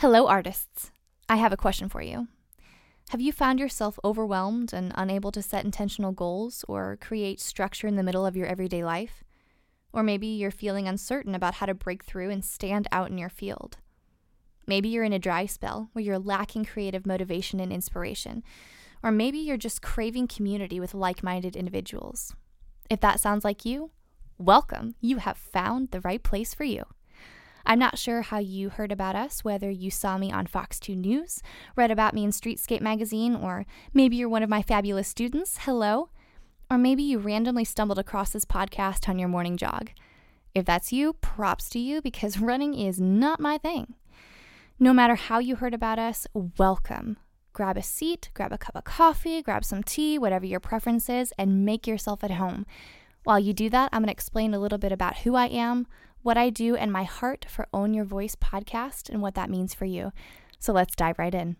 Hello, artists. I have a question for you. Have you found yourself overwhelmed and unable to set intentional goals or create structure in the middle of your everyday life? Or maybe you're feeling uncertain about how to break through and stand out in your field. Maybe you're in a dry spell where you're lacking creative motivation and inspiration. Or maybe you're just craving community with like minded individuals. If that sounds like you, welcome. You have found the right place for you. I'm not sure how you heard about us, whether you saw me on Fox 2 News, read about me in Streetscape magazine, or maybe you're one of my fabulous students. Hello. Or maybe you randomly stumbled across this podcast on your morning jog. If that's you, props to you because running is not my thing. No matter how you heard about us, welcome. Grab a seat, grab a cup of coffee, grab some tea, whatever your preference is, and make yourself at home. While you do that, I'm going to explain a little bit about who I am, what I do, and my heart for Own Your Voice podcast and what that means for you. So let's dive right in.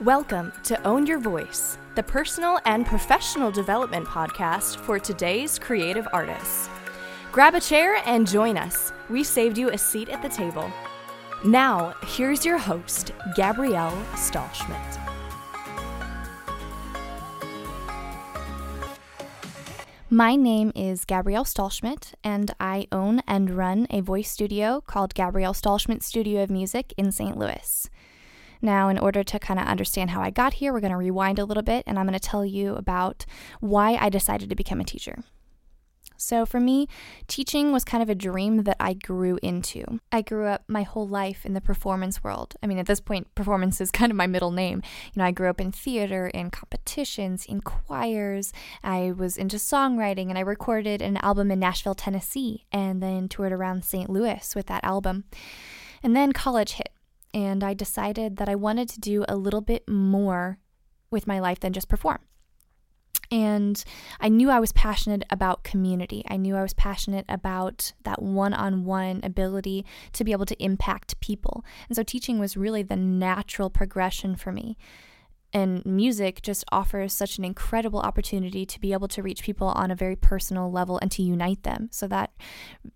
Welcome to Own Your Voice, the personal and professional development podcast for today's creative artists. Grab a chair and join us. We saved you a seat at the table. Now, here's your host, Gabrielle Stahlschmidt. My name is Gabrielle Stahlschmidt, and I own and run a voice studio called Gabrielle Stahlschmidt Studio of Music in St. Louis. Now, in order to kind of understand how I got here, we're going to rewind a little bit, and I'm going to tell you about why I decided to become a teacher. So, for me, teaching was kind of a dream that I grew into. I grew up my whole life in the performance world. I mean, at this point, performance is kind of my middle name. You know, I grew up in theater, in competitions, in choirs. I was into songwriting, and I recorded an album in Nashville, Tennessee, and then toured around St. Louis with that album. And then college hit, and I decided that I wanted to do a little bit more with my life than just perform. And I knew I was passionate about community. I knew I was passionate about that one on one ability to be able to impact people. And so teaching was really the natural progression for me. And music just offers such an incredible opportunity to be able to reach people on a very personal level and to unite them. So that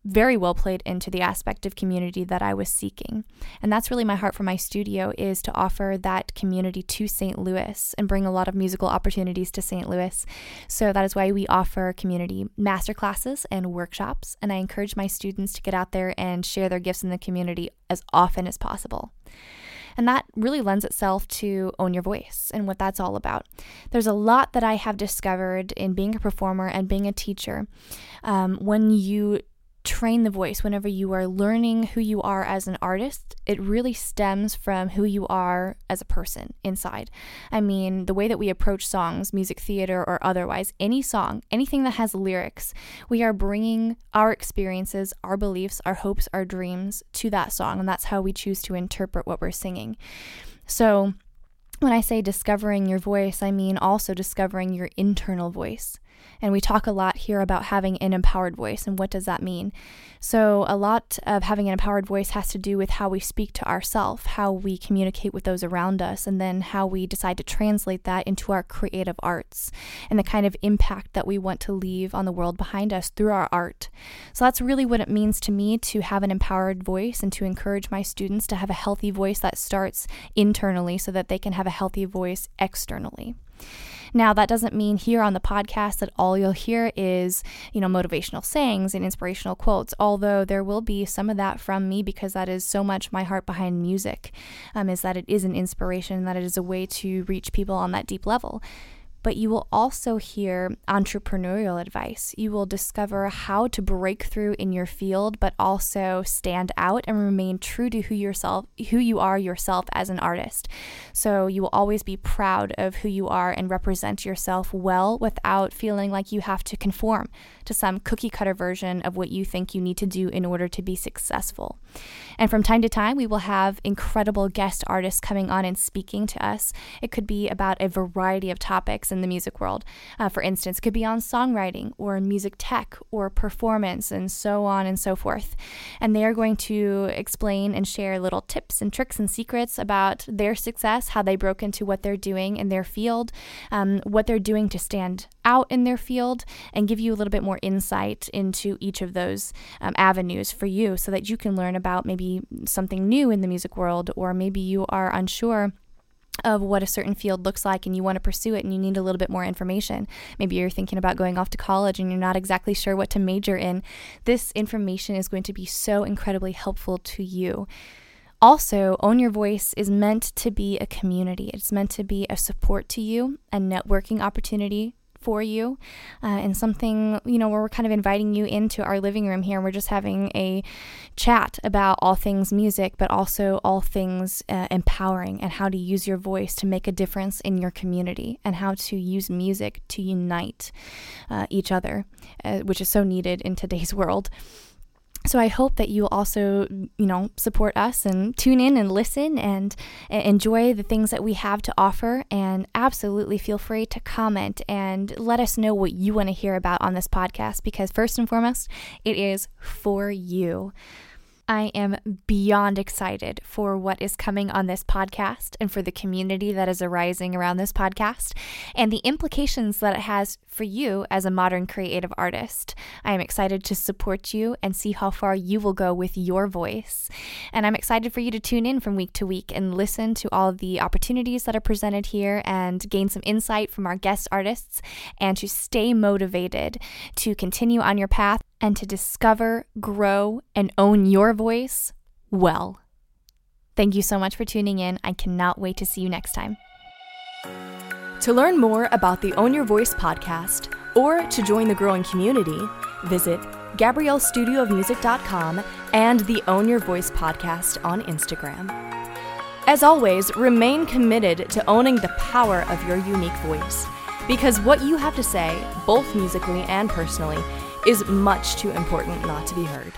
very well played into the aspect of community that I was seeking. And that's really my heart for my studio is to offer that community to St. Louis and bring a lot of musical opportunities to St. Louis. So that is why we offer community masterclasses and workshops. And I encourage my students to get out there and share their gifts in the community as often as possible. And that really lends itself to own your voice and what that's all about. There's a lot that I have discovered in being a performer and being a teacher. Um, when you train the voice, whenever you are learning who you are as an artist, it really stems from who you are as a person inside. I mean, the way that we approach songs, music theater, or otherwise, any song, anything that has lyrics, we are bringing our experiences, our beliefs, our hopes, our dreams to that song. And that's how we choose to interpret what we're singing. So, when I say discovering your voice, I mean also discovering your internal voice. And we talk a lot here about having an empowered voice and what does that mean. So, a lot of having an empowered voice has to do with how we speak to ourselves, how we communicate with those around us, and then how we decide to translate that into our creative arts and the kind of impact that we want to leave on the world behind us through our art. So, that's really what it means to me to have an empowered voice and to encourage my students to have a healthy voice that starts internally so that they can have a healthy voice externally. Now, that doesn't mean here on the podcast that all you'll hear is, you know, motivational sayings and inspirational quotes, although there will be some of that from me because that is so much my heart behind music, um, is that it is an inspiration, that it is a way to reach people on that deep level but you will also hear entrepreneurial advice. You will discover how to break through in your field, but also stand out and remain true to who yourself, who you are yourself as an artist. So you will always be proud of who you are and represent yourself well without feeling like you have to conform to some cookie cutter version of what you think you need to do in order to be successful. And from time to time, we will have incredible guest artists coming on and speaking to us. It could be about a variety of topics in the music world. Uh, for instance, could be on songwriting or music tech or performance and so on and so forth. And they are going to explain and share little tips and tricks and secrets about their success, how they broke into what they're doing in their field, um, what they're doing to stand out in their field, and give you a little bit more insight into each of those um, avenues for you so that you can learn about maybe something new in the music world, or maybe you are unsure of what a certain field looks like and you want to pursue it and you need a little bit more information. Maybe you're thinking about going off to college and you're not exactly sure what to major in. This information is going to be so incredibly helpful to you. Also, Own Your Voice is meant to be a community. It's meant to be a support to you, a networking opportunity for you uh, and something, you know, where we're kind of inviting you into our living room here. We're just having a chat about all things music, but also all things uh, empowering and how to use your voice to make a difference in your community and how to use music to unite uh, each other, uh, which is so needed in today's world. So I hope that you also, you know, support us and tune in and listen and uh, enjoy the things that we have to offer and absolutely feel free to comment and let us know what you want to hear about on this podcast because first and foremost, it is for you. I am beyond excited for what is coming on this podcast and for the community that is arising around this podcast and the implications that it has for you as a modern creative artist. I am excited to support you and see how far you will go with your voice. And I'm excited for you to tune in from week to week and listen to all the opportunities that are presented here and gain some insight from our guest artists and to stay motivated to continue on your path and to discover, grow, and own your voice well. Thank you so much for tuning in. I cannot wait to see you next time. To learn more about the Own Your Voice podcast or to join the growing community, visit GabrielleStudioofMusic.com and the Own Your Voice podcast on Instagram. As always, remain committed to owning the power of your unique voice because what you have to say, both musically and personally, is much too important not to be heard.